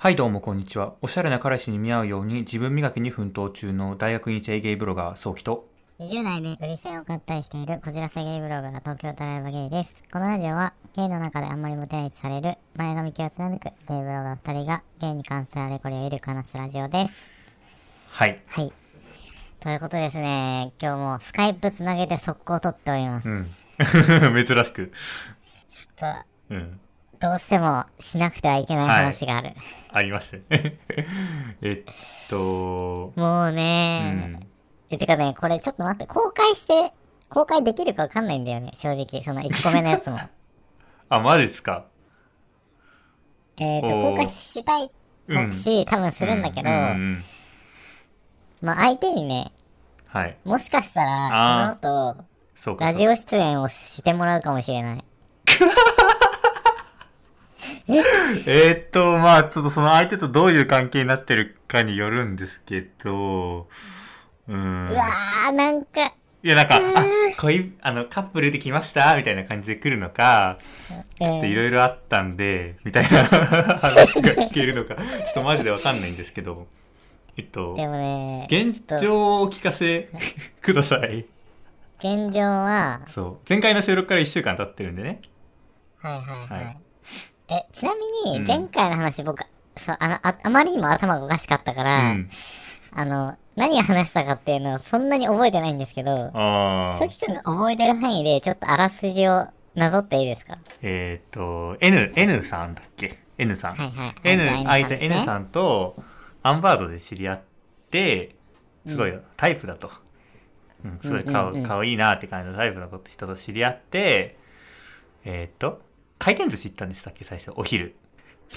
はいどうもこんにちは。おしゃれな彼氏に見合うように自分磨きに奮闘中の大学院生ゲイブロガー、早期と。20代でグリセンを買ったりしているこじらせゲイブロガー東京タライバゲイです。このラジオはゲイの中であんまりモテないとされる前髪系を貫くゲイブロガー2人がゲイに関するあれこれをゆるく話すラジオです。はい。はい。ということでですね、今日もスカイプつなげて速攻を撮っております。うん。珍しく。ちょっうん。とどうしてもしなくてはいけない話がある。ありましたね。えっと、もううね、ん。え、てかね、これちょっと待って、公開して、公開できるかわかんないんだよね、正直。その1個目のやつも。あ、マジっすか？えっと、公開したいうんし、多分するんだけど、うんうんうんまあ相手にね、はい。もしかしたら、その後。ラジオ出演をしてもらうかもしれない。えーっと、まあ、ちょっとその相手とどういう関係になってるかによるんですけど、うーん。うわー、なんか、いや、なんか、あ、恋、あの、カップルで来ましたみたいな感じで来るのか、ちょっといろいろあったんで、みたいな 話が聞けるのか、ちょっとマジでわかんないんですけど、えっと、でもね、現状をお聞かせ ください。現状は、そう。前回の収録から1週間経ってるんでね。はいはいはい。はいえ、ちなみうんに、前回の話僕、そう、あの、あ、あまりにも頭がおかしかったかうら、ん。あの、何を話したかっていうのをそんなに覚えてないんですけど、あーさきくんが覚えてる範囲で、ちょっとあらすじをなぞっていいですか？えっと、N、N さんだっけ ?N さん。はいはい。N、相相手手 N さんとアンバードで知り合って、すごいタイプだと。うん、すごい顔、うんうんうん顔いいなって感じのタイプの人と知り合って、えーっと、回転寿司行ったんでしたっけ最初、お昼。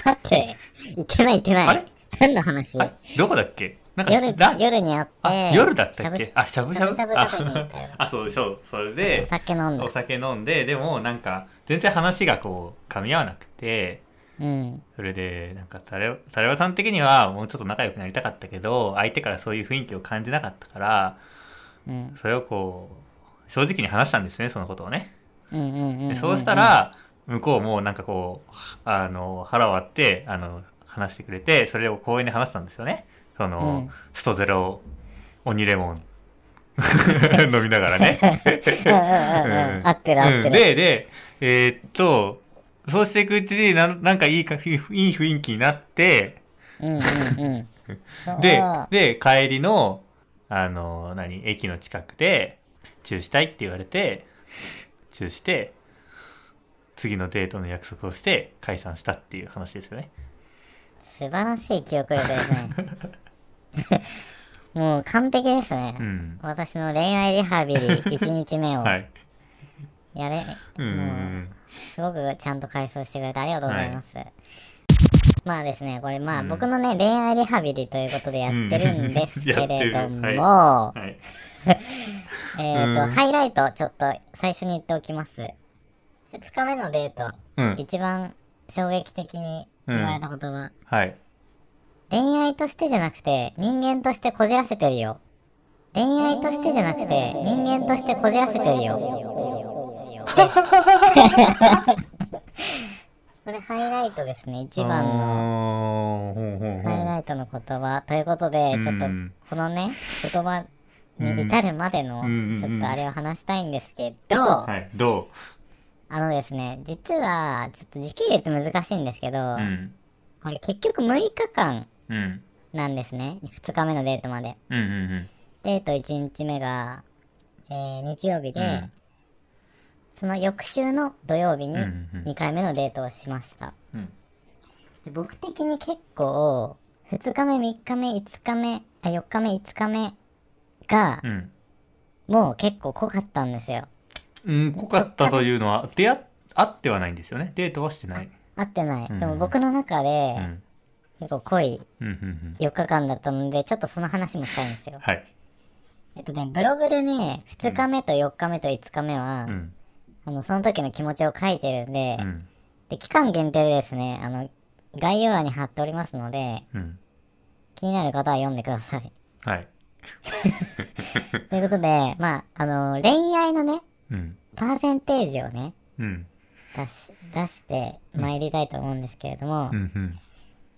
待って、言ってない言ってない。あれ？何の話？どこだっけ？なんか夜ラ、夜に会って、あ、夜だったっけ？しあ、しゃぶしゃぶ？しゃぶしゃぶ食べに行ったよ あ、そうそう。それでお、酒飲んでお。酒飲んで、でもなんか、全然話がこう、噛み合わなくて、うん。それで、なんかタレ、タレバさん的にはもうちょっと仲良くなりたかったけど、相手からそういう雰囲気を感じなかったから、うん。それをこう、正直に話したんですね、そのことをね。うんうんうんうんうん。でそうしたら、向こうもなんかこう、あの、腹割って、あの、話してくれて、それを公園で話したんですよね。その、うんストゼロ、鬼レモン、飲みながらね。ってる合ってる。うんで、で、えーっと、そうしていくうちになんなんかいいか、いい雰囲気になって、うんうんうん。そうで、で、帰りの、あの、何、駅の近くで、チューしたいって言われて、チューして、次のデートの約束をして解散したっていう話ですよね。素晴らしい記憶力ですね。もう完璧ですね。うん。私の恋愛リハビリ1日目をはい。やれ、うんすごくちゃんと回想してくれてありがとうございます。まあですね、これまあうん僕のね、恋愛リハビリということでやってるんですけれども。えっと、うんハイライトちょっと最初に言っておきます。2日目のデート、うん。一番衝撃的に言われた言葉、はい。恋愛としてじゃなくて人間としてこじらせてるよ。恋愛としてじゃなくて人間としてこじらせてるよ。これハイライトですね。一番のハイライトの言葉。ということで、ちょっとうんこのね、言葉に至るまでのうんちょっとあれを話したいんですけど、はい。どあのですね、実はちょっと時系列難しいんですけど、ううん。これ結局6日間うん。なんですね。2日目のデートまで。うんうんデート1日目が、えー日曜日で、うんその翌週の土曜日にうんうんうん2回目のデートをしました。うん。で僕的に結構、2日目、3日目、5日目、あ、4日目、5日目がう、ん。もう結構濃かったんですよ。うん、濃かったというのは、出会っ、会ってはないんですよね。デートはしてない。合ってない。うんでも僕の中でう、ん。結構濃いうん、うん、うん。4日間だったので、ちょっとその話もしたいんですよ。はい。えっとね、ブログでね、2日目と4日目と5日目は、うん。あの、その時の気持ちを書いてるんで、うん。で、期間限定でですね、あの、概要欄に貼っておりますので、うん。気になる方は読んでください。はい。ということで、まあ、あの、恋愛のね、うん。パーセンテージをね、うん。出し、出して参りたいと思うんですけれども。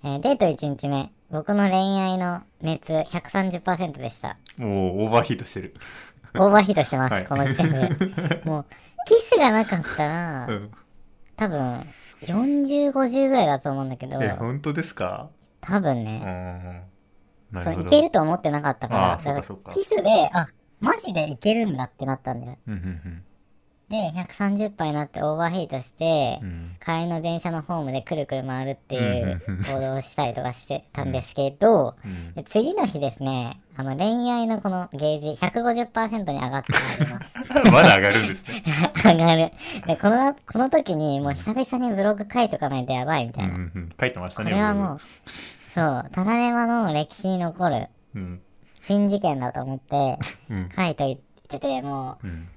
えーデート1日目、僕の恋愛の熱130%でした。もうオーバーヒートしてる。オーバーヒートしてます、はいこの時点で。もう、キスがなかったら、うん。多分、40、50ぐらいだと思うんだけど、え、本当ですか？う多分ね、ん。なそるほど。のいけると思ってなかったから、かかキスで、あ、マジでいけるんだってなったんだよ。で、130杯になってオーバーヒートして、うん。うん。帰りの電車のホームでくるくる回るっていう行動をしたりとかしてたんですけど、うんで次の日ですね、あの恋愛のこのゲージ150%に上がってます。まだ上がるんですね。上がる。で、この、この時にもう久々にブログ書いとかないとやばいみたいな。うんうん。書いてましたこね。れはもう、そう、タラレバの歴史に残る僕うん。新事件だと思ってうん。書いといてて、もう、うん。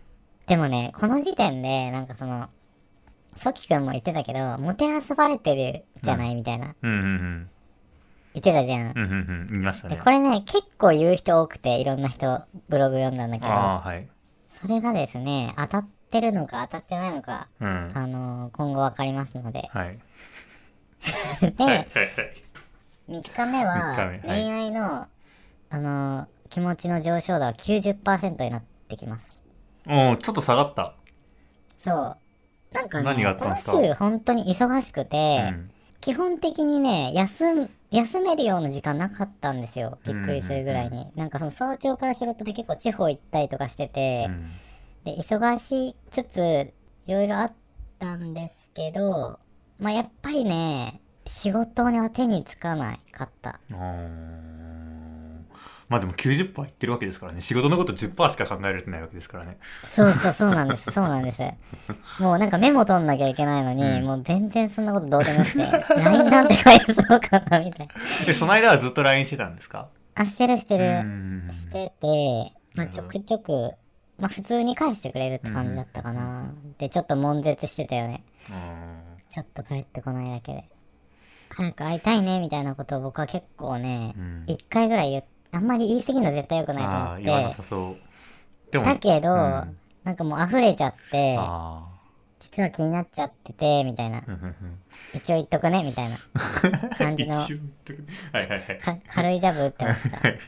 でもね、この時点で、なんかその、ソキ君も言ってたけど、もてあそばれてるじゃないみたいな。言ってたじゃん。うん。うんうんうん。言いましたで、ね。これね、結構言う人多くて、いろんな人、ブログ読んだんだけど、はい。それがですね、当たってるのか当たってないのか、うん。あのー今後わかりますので。はい。で、はいはいはい。3日目は三日目はい恋愛の、あのー気持ちの上昇度は90%になってきます。おおちょっと下がった。そう。なんか何があね、このったんですか？週本当に忙しくて、うん。基本的にね、休ん、休めるような時間なかったんですよ。びっくりするぐらいに。なんかその早朝から仕事で結構地方行ったりとかしてて、うんで、忙しつつ、いろいろあったんですけど、まあやっぱりね、仕事には手につかないかった。あーまあでも90%いってるわけですからね仕事のこと10%しか考えられてないわけですからねそうそうそうなんです、そうなんです。もうなんかメモ取んなきゃいけないのに、うんもう全然そんなことどうでもよくて、LINE なんて返そうかなみたいな。でその間はずっと LINE してたんですか？あ、してるしてうる。んしてて、まあちょくちょく、まあ普通に返してくれるって感じだったかな。で、ちょっと悶絶してたよね。ちょっと帰ってこないだけで。早く会いたいねみたいなことを僕は結構ねうん、一、回ぐらい言っあんまり言い過ぎるの絶対良くないとあ思っあ言わなて。さそう。でもだけど、うん。なんかもう溢れちゃって、あ実は気になっちゃってて、みたいな。一応言っとくね、みたいな。感じの。一応言っとく。はいはいはい。か軽いジャブ打ってました。はい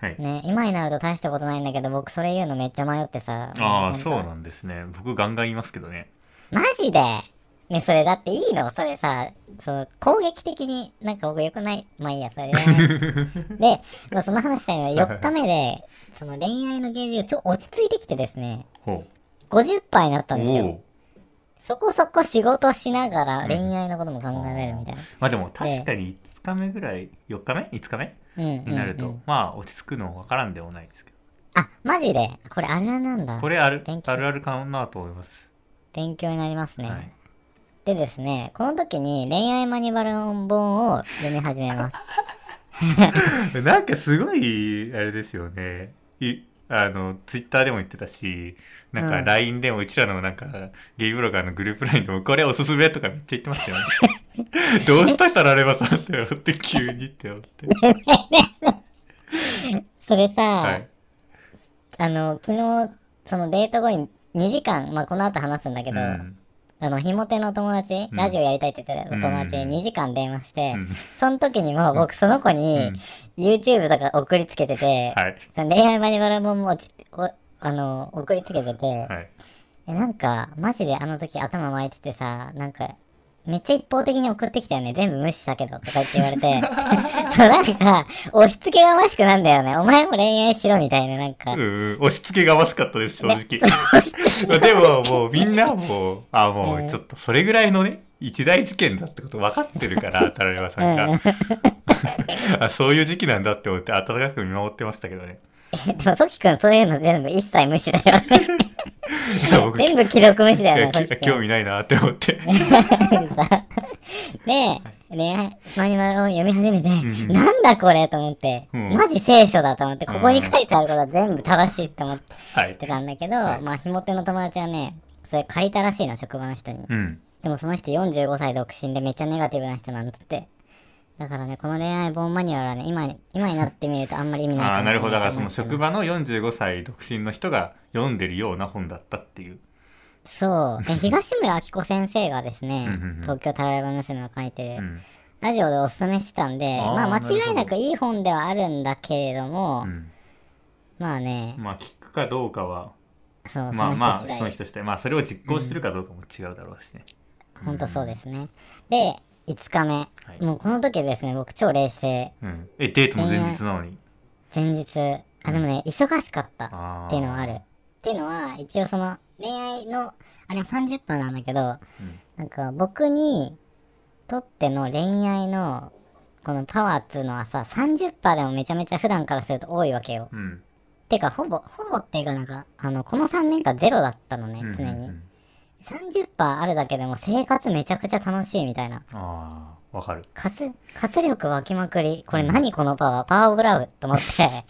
はい。ね、今になると大したことないんだけど、僕それ言うのめっちゃ迷ってさ。ああそうなんですね。僕ガンガン言いますけどね。マジで？ね、それだっていいの？それさ、その攻撃的になんか僕良くない？まあいいや、それで、で、まあ、その話したいのは4日目で、その恋愛のゲージがちょ落ち着いてきてですね、ほ50杯になったうんですよ。そこそこ仕事しながら恋愛のことも考えられるみたいな。まあでも確かに5日目ぐらい4日目？5日目？うんうん、うん。になると、まあ落ち着くの分からんでもないですけど。あ、マジで？これあるあるなんだ。これあるあるあるかなと思います。勉強になりますね。はいでですね、この時に恋愛マニュアル本を読み始めます。なんかすごいあれですよね。いあのツイッターでも言ってたしなんかうん。LINE でもうちらのなんかゲイブロガーのグループ LINE でもこれおすすめとかめっちゃ言ってましたよね。どうしたらればさんって思って急にって思って。それさ、はい。あの、昨日、そのデート後に2時間、まあこの後話すんだけど、うんあの、ひも手の友達、うん。ラジオやりたいって言ってたお友達うん。に2時間電話して、うん。その時にも僕その子に YouTube とか送りつけてて、はい。恋愛マニュアル本もおあの、送りつけてて、はい。えなんか、マジであの時頭巻いててさ、なんか、めっちゃ一方的に送ってきたよね。全部無視したけど、とか言って言われて。そう、なんか、押し付けがましくなんだよね。お前も恋愛しろみたいな、なんか。うん押し付けがましかったです正直 でももうみんなもうあもうちょっとそれぐらいのね一大事件だってこと分かってるからタラレバさんが あそういう時期なんだって思って温かく見守ってましたけどねでも、ソキくんそういうの全部一切無視だよね。全部既読無視だよね、興味ないなって思って。さで、恋愛マニュアルを読み始めて、んなんだこれと思って、うん。マジ聖書だと思って、ここに書いてあることは全部正しいって思ってはい。たんだけど、はい。まあ、ひも手の友達はね、それ借りたらしいの、職場の人に。うん。でもその人45歳独身でめっちゃネガティブな人なんだって。だからね、この恋愛本マニュアルはね、今に、今になってみるとあんまり意味ないああなるほど。だからその職場の45歳独身の人が読んでるような本だったっていう。そう。え東村明子先生がですね東京タラレバ娘を書いてる、うん。ラジオでおすすめしてたんで、あーまあ間違いなくいい本ではあるんだけれども、うん。まあね、まあ聞くかどうかはそう、まあまあその人してまあそれを実行してるかどうかも違うだろうしね、ほん。とそうですね。で、5日目。はいもうこの時ですね、僕超冷静。うん、えデートの前日なのに、前日、あ、でもね、忙しかったっていうのはある。っていうのは、一応その恋愛の、あれは30分なんだけど、うんなんか僕にとっての恋愛のこのパワーっつうのはさ、30%でもめちゃめちゃ普段からすると多いわけよ。うんてか、ほぼ、ほぼっていうかなんか、あの、この3年間ゼロだったのねうん、常に。うんうん30%あるだけでも生活めちゃくちゃ楽しいみたいな。ああわかる。活、活力湧きまくり。これ何このパワー？パワーオブラブと思って。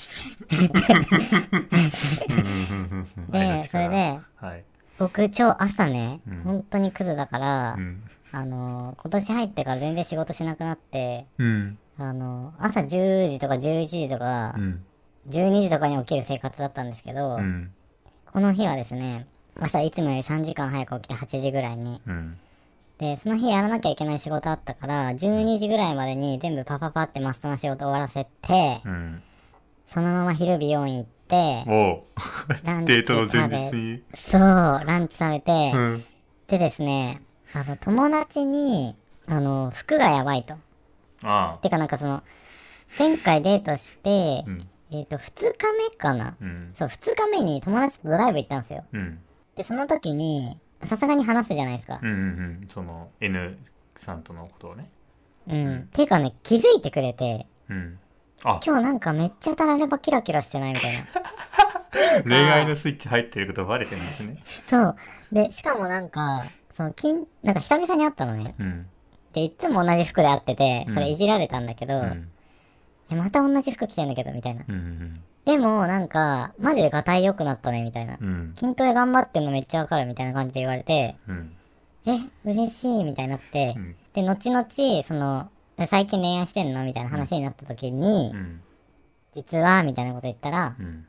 で、それで、はい。僕超朝ねうん、本当にクズだからう、ん。あのー、今年入ってから全然仕事しなくなって、うん。あのー、朝10時とか11時とかう、ん。12時とかに起きる生活だったんですけどう、ん。この日はですね、朝いつもより3時間早く起きて8時ぐらいに。うん。で、その日やらなきゃいけない仕事あったから、12時ぐらいまでに全部パパパってマストな仕事終わらせて、うん。そのまま昼美容院行って、ランチデートの食べ、前日に。そう、ランチ食べて、うん。でですね、あの、友達に、あの、服がやばいと。あてかなんかその、前回デートしてえっ、と、2日目かな。うん。そう、2日目に友達とドライブ行ったんですよ。うんで、その時に、さすがに話すじゃないですかう。んうんうんその N さんとのことをねうん。ていうかね、気づいてくれて、うんあ今日なんかめっちゃたらればキラキラしてないみたいな。恋愛のスイッチ入ってることバレてるんですねそう。で、しかもなんか、その、金、なんか久々に会ったのね。うんで、いつも同じ服で会ってて、うんそれいじられたんだけど、うんえ、また同じ服着てんだけど、みたいな。うんうんでも、なんか、マジでガタイ良くなったね、みたいな。うん。筋トレ頑張ってんのめっちゃわかる、みたいな感じで言われて、うん。え、嬉しい、みたいになってう、ん。で、後々、その、え最近恋愛してんの？みたいな話になった時に、うん。実は、みたいなこと言ったら、うん。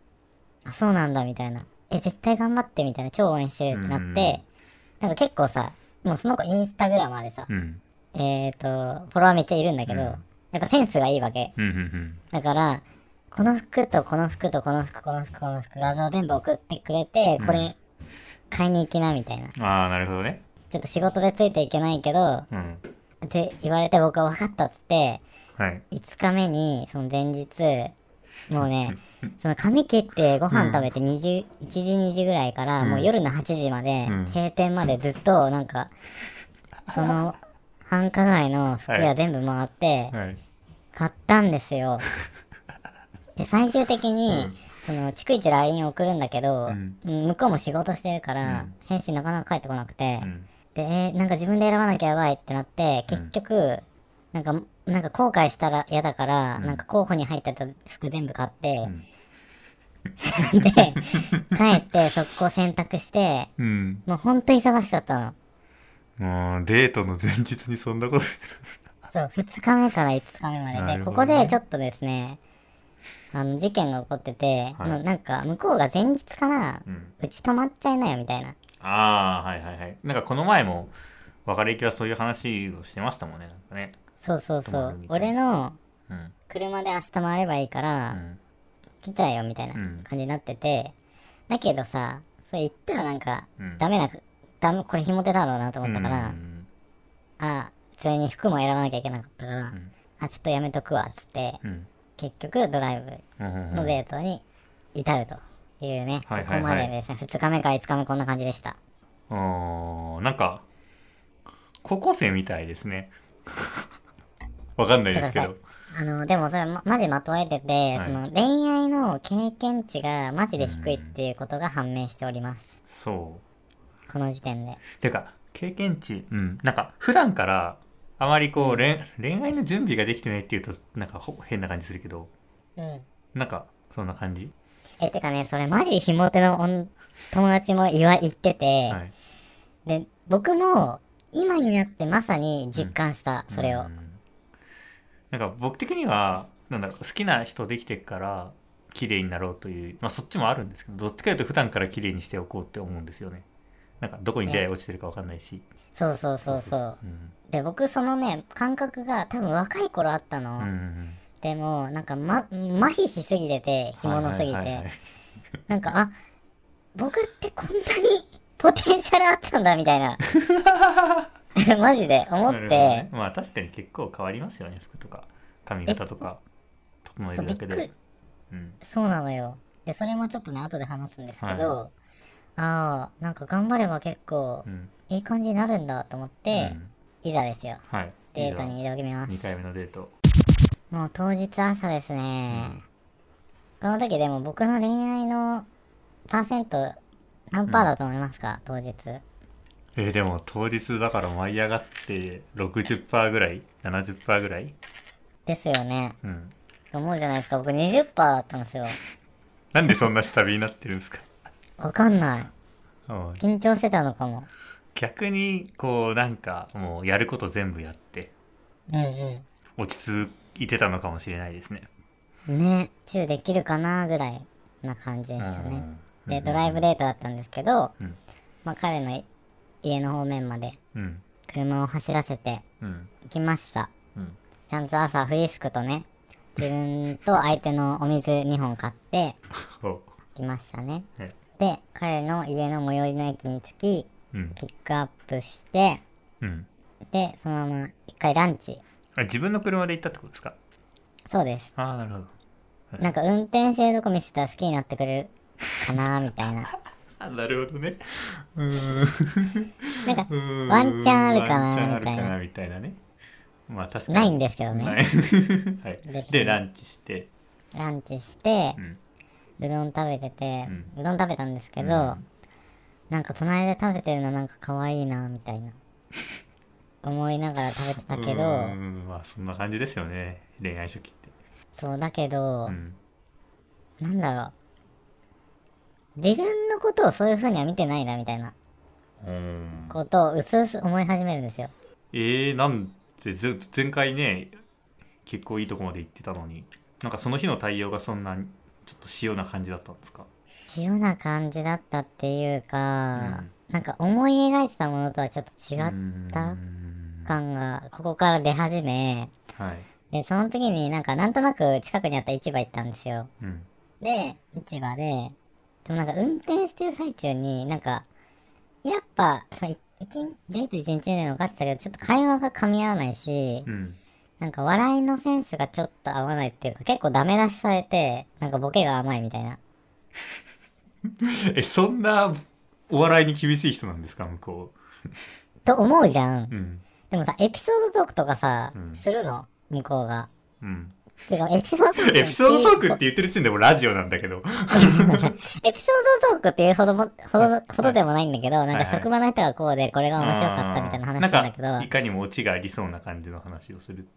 あ、そうなんだ、みたいな。え、絶対頑張って、みたいな。超応援してるってなって、なんか結構さ、もうその子インスタグラマーでさ、うん。えっ、と、フォロワーめっちゃいるんだけど、うんやっぱセンスがいいわけ。だから、この服とこの服とこの服、この服、この服、画像全部送ってくれて、これ、買いに行きな、みたいな。うんああなるほどね。ちょっと仕事でついていけないけど、うん。って言われて僕は分かったっつって、はい。5日目に、その前日、もうね、その髪切ってご飯食べて20、1時2時ぐらいから、もう夜の8時まで、うん。閉店までずっと、なんか、その、繁華街の服屋全部回って、はい。買ったんですよ。で、最終的に、その、逐一 LINE 送るんだけど、向こうも仕事してるから、返信なかなか返ってこなくて、うん。で、えーなんか自分で選ばなきゃやばいってなって、結局、なんか、なんか後悔したら嫌だから、なんか候補に入ってた服全部買って、で、帰って速攻洗濯して、うん。もうほんと忙しかったの。もうデートの前日にそんなことそう、2日目から5日目までで、ここなるほどね。でちょっとですね、あの、事件が起こってて、はい。もうなんか、向こうが前日から、うん。うち泊まっちゃいなよ、みたいな。ああはいはいはい。なんかこの前も別れ行きはそういう話をしてましたもんねなんかね。そうそうそう。俺のうん。車で明日回ればいいから、うん。来ちゃえよ、みたいなうん。感じになってて、だけどさ、それ言ったらなんか、うん。ダメな、ダメ、これひも手だろうなと思ったから、うん。あ、普通に服も選ばなきゃいけなかったから、ん。あ、ちょっとやめとくわ、つって、うん。結局ドライブうんうんのデートに至るというね、ここまでですね、2日目から5日目こんな感じでした。あーなんか高校生みたいですね。わかんないですけど。あの、でもそれま、マジまとえてて、はい。その恋愛の経験値がマジで低いっていうことが判明しております。そうこの時点で。てか経験値うん。なんか普段からあまりこう、恋恋愛の準備ができてないっていうとなんかほ変な感じするけど。うん。なんかそんな感じ、え、てかね、それマジひも手の女友達も言わ、言ってて、はい、で、僕も今になってまさに実感した、それを。うん。なんか僕的にはなんだろう好きな人できてから綺麗になろうというまあそっちもあるんですけどどっちかというと普段から綺麗にしておこうって思うんですよねなんかどこに出会い落ちてるか分かんないし、そうそうそうそう。うんで、僕そのね、感覚が多分若い頃あったの。うんうんでも、なんかま、麻痺しすぎてて、干物すぎてはいはいはいはい。なんか、あ、僕ってこんなに ポテンシャルあったんだ、みたいな。マジで思ってね、まあ確かに結構変わりますよね服とか髪型とか整えそう、るだけでびっくり。うんそうなのよ。で、それもちょっとね、後で話すんですけど、ああ、なんか頑張れば結構うんいい感じになるんだと思ってう、んいざですよ。はいデートに挑みます。2回目のデートもう当日朝ですね。この時でも僕の恋愛のパーセント何パーだと思いますか、当日。えーでも当日だから舞い上がって60%ぐらい70%ぐらい？ですよね。うん思うじゃないですか。僕20%だったんですよ。なんでそんな下火になってるんですか？わかんない。うん緊張してたのかも。逆にこうなんかもうやること全部やってうん落ち着いてたのかもしれないですねうん。ね、チューできるかなぐらいな感じでしたね。うんで、ドライブデートだったんですけど、うんまあ彼の家の方面までうん車を走らせてうん行きました。うんちゃんと朝フリスクとね、自分と相手のお水2本買って お来ましたね。ねで、彼の家の最寄りの駅に着き、うん。ピックアップして、うん。で、そのまま一回ランチ。あ自分の車で行ったってことですか？そうです。ああなるほど。なんか運転してるとこ見せたら好きになってくれるかなみたいな。あなるほどね。うーん。なんか、ワンチャンあるかなみたいな。なみたいなね。まあ確かに。ないんですけどね。はい、でランチして。ランチしてう、んうどん食べてて、ううどん食べたんですけど、うん。なんか隣で食べてるのなんか可愛いなみたいな。思いながら食べてたけどうー、ん。まあそんな感じですよね。恋愛初期って。そうだけど、うん。なんだろう。自分のことをそういう風には見てないなみたいな。うん。ことをうすうす思い始めるんですよ。えー、なんてず前回ね結構いいとこまで行ってたのに。なんかその日の対応がそんなちょっと塩な感じだったんですか？塩な感じだったっていうか、なんか思い描いてたものとはちょっと違った感がここから出始め、はい。で、その時になんかなんとなく近くにあった市場行ったんですよ。うん。で、市場で、でもなんか運転してる最中になんか、やっぱ、そのい一日デート一日目で分かってたけど、ちょっと会話が噛み合わないし、うんなんか笑いのセンスがちょっと合わないっていうか、結構ダメ出しされて、なんかボケが甘いみたいな。えそんなお笑いに厳しい人なんですか？向こと思うじゃん。う。うん。でもさ、エピソードトークとかさ、うん。するの？向こうが。うん。てか、エピソードトークエピソードトークっていう言ってる時点でもラジオなんだけど。エピソードトークっていうほども、ほど、ほどでもないんだけど、なんか職場の人がこうで、これが面白かったみたいな話なんだけど、なんかいかにもオチがありそうな感じの話をする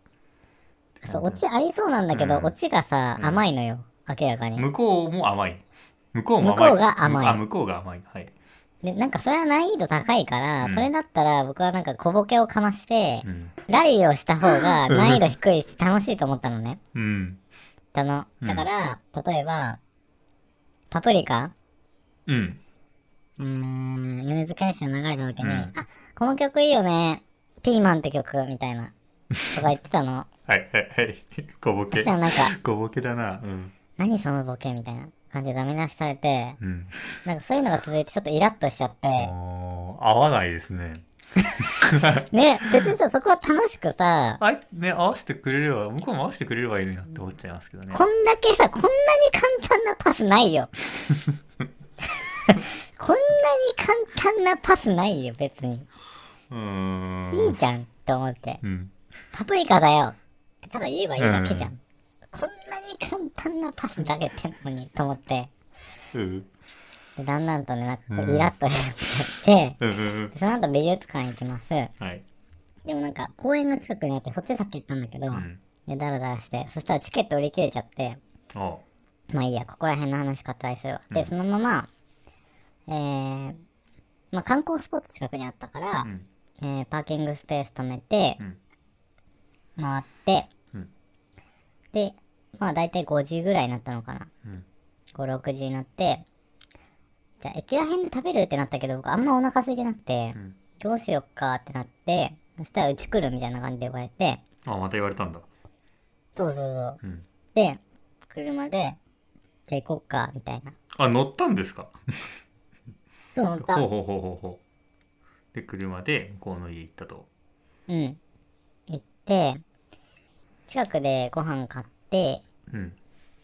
そう、オチありそうなんだけど、うん。オチがさ、うん。甘いのよ。明らかに。向こうも甘い。向こうも甘い。向こうが甘い。あ向こうが甘い。はい。で、なんかそれは難易度高いから、うん。それだったら僕はなんか小ボケをかましてう、ん。ラリーをした方が 難易度低いし楽しいと思ったのね。うん。だの。うん。だから、例えば、パプリカ。うん。うーん、米津玄師の流れた時に、うん。あ、この曲いいよね。ピーマンって曲、みたいな。とか言ってたの。はいはいはい。小ボそケ。したらなんか、小ボケだな。うん。何そのボケみたいな感じでダメ出しされて、うん。なんかそういうのが続いてちょっとイラッとしちゃって、あー合わないですね。ね、別にさ、そこは楽しくさ、あいね合わせてくれれば向こうも合わせてくれればいいのになって思っちゃいますけどね。こんだけさ、こんなに簡単なパスないよ。こんなに簡単なパスないよ、別に。うーん。いいじゃん、と思って。うん。パプリカだよ。ってただ言えばいいだけじゃん。こんなに簡単なパス投げてんのに、と思って。うん。でだんだんとね、なんかこううんイラッとしちゃって、うんうんうん。その後美術館行きます。はい。でもなんか公園の近くにあって、そっちさっき行ったんだけど、うん。で、ダラダラして、そしたらチケット売り切れちゃって、あまあいいや、ここら辺の話割愛するわ。で、そのまま、えー、まあ観光スポット近くにあったから、うん。えーパーキングスペース止めて、うん。回って、うんで、まあ大体5時ぐらいになったのかな。うん5、6時になって、じゃあ駅ら辺で食べるってなったけど、僕あんまお腹空いてなくて、うんどうしよっかってなって、そしたらうち来るみたいな感じで言われて、あまた言われたんだそうそうそう。うんで、車で、じゃあ行こっか、みたいな。あ乗ったんですか？そう乗った。ほうほうほうほうほうで車で向こうの家行ったとうん。行って、近くでご飯買って、うん。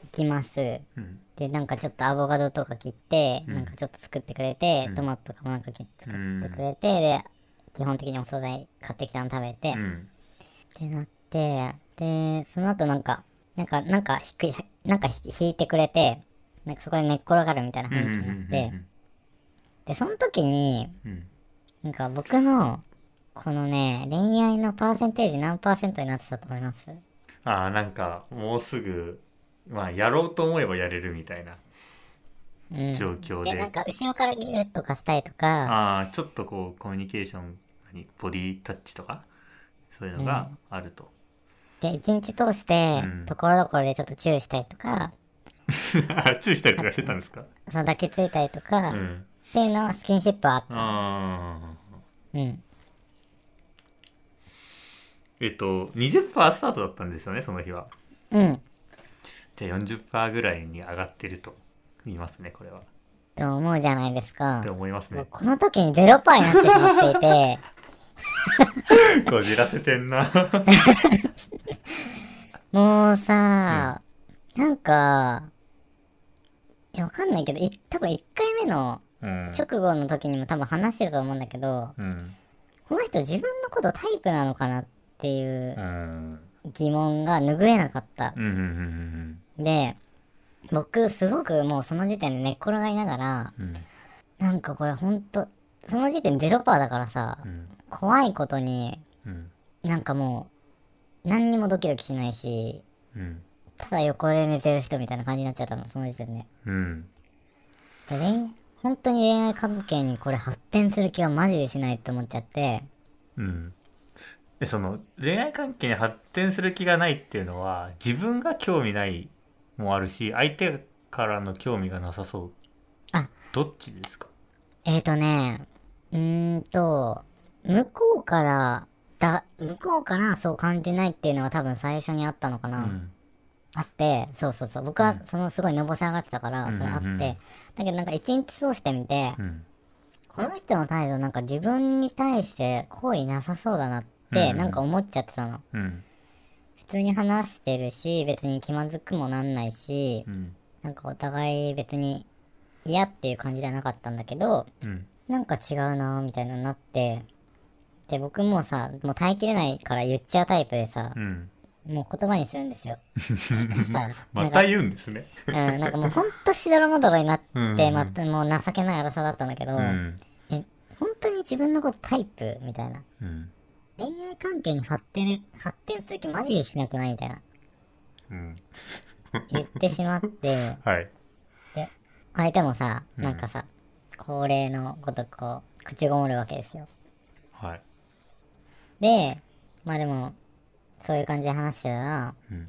行きます。うん。で、なんかちょっとアボカドとか切って、うん。なんかちょっと作ってくれて、うん。トマトとかもなんか切って作ってくれて、で、基本的にお惣菜買ってきたの食べて、っうん。てなって、で、その後なんか、なんか、なんか引く、なんか引引いてくれて、なんかそこで寝っ転がるみたいな雰囲気になって、うん。で、その時に、うん。なんか僕の、このね、恋愛のパーセンテージ何パーセントになってたと思います？ああなんかもうすぐまあやろうと思えばやれるみたいな。うん。状況で、で、なんか後ろからギュッとかしたりとか、ああちょっとこうコミュニケーション何ボディタッチとか？そういうのがあると、で、一日通してうん、ところどころでちょっとチューしたりとか、あ注意したりとかしてたんですか？その抱きついたりとか、っうん。ていうのはスキンシップはあった。ああうん。えっと20%スタートだったんですよねその日は。うん。じゃあ40%ぐらいに上がってると言いますねこれは。と思うじゃないですか。って。思いますね。この時に0%になってしまっていて、こじらせてんな。もうさ、なんか、いやわかんないけど、い多分1回目のうん。直後の時にも多分話してると思うんだけど、うん。この人自分のことタイプなのかなっていううん。疑問が拭えなかった。うんうんうんで、僕すごくもうその時点で寝っ転がりながら、うん。なんかこれほんと、その時点0%だからさう、ん。怖いことに、うん。なんかもう、何にもドキドキしないし、うん。ただ横で寝てる人みたいな感じになっちゃったの、その時点で。うん。本当に恋愛関係にこれ発展する気はマジでしないって思っちゃって、うんでその恋愛関係に発展する気がないっていうのは自分が興味ないもあるし相手からの興味がなさそう。あ。どっちですか？えーとね、うーんと、向こうから、だ、向こうからそう感じないっていうのが多分最初にあったのかな。うん。あって、そうそうそう。僕はそのすごいのぼせ上がってたから、それあって。うんうんうん。だけどなんか一日通してみて、うん。この人の態度なんか自分に対して好意なさそうだなって、うんなんか思っちゃってたの。うん普通に話してるし、別に気まずくもなんないし、うんなんかお互い別に嫌っていう感じではなかったんだけど、うんなんか違うなみたいなのになって、で、僕もさ、もう耐えきれないから言っちゃうタイプでさ、うんもう言葉にするんですよ。また言うんですねうん、なんかもうほんとしどろもどろになって、うんうんまもう情けない荒さだったんだけど、うんえ、本当に自分のことタイプみたいな。うん恋愛関係に発展、発展する気マジでしなくないみたいな。うん。言ってしまって、はい。で、相手もさ、うん。なんかさ、恒例のごとくこう、口ごもるわけですよ。はい。で、まあでも、そういう感じで話してたら、うん。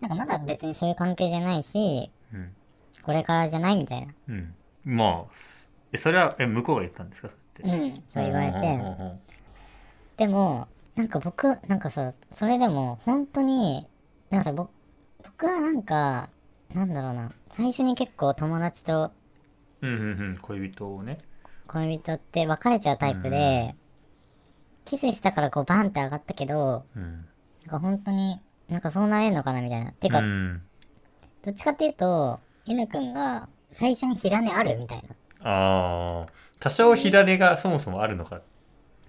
なんかまだ別にそういう関係じゃないし、うん。これからじゃないみたいな。うん。まあえそれはえ向こうが言ったんですかそれって。うん、そう言われて。でも、なんか僕、なんかさ、それでも本当に、なんかさ、僕、僕はなんか、なんだろうな、最初に結構友達とうんうんうん恋人をね。恋人って別れちゃうタイプで、キスしたからこうバンって上がったけど、うん。なんか本当に、なんかそうなれんのかなみたいな。てか、うん。どっちかっていうと、N 君が最初に火種あるみたいな。ああ多少火種がそもそもあるのかそう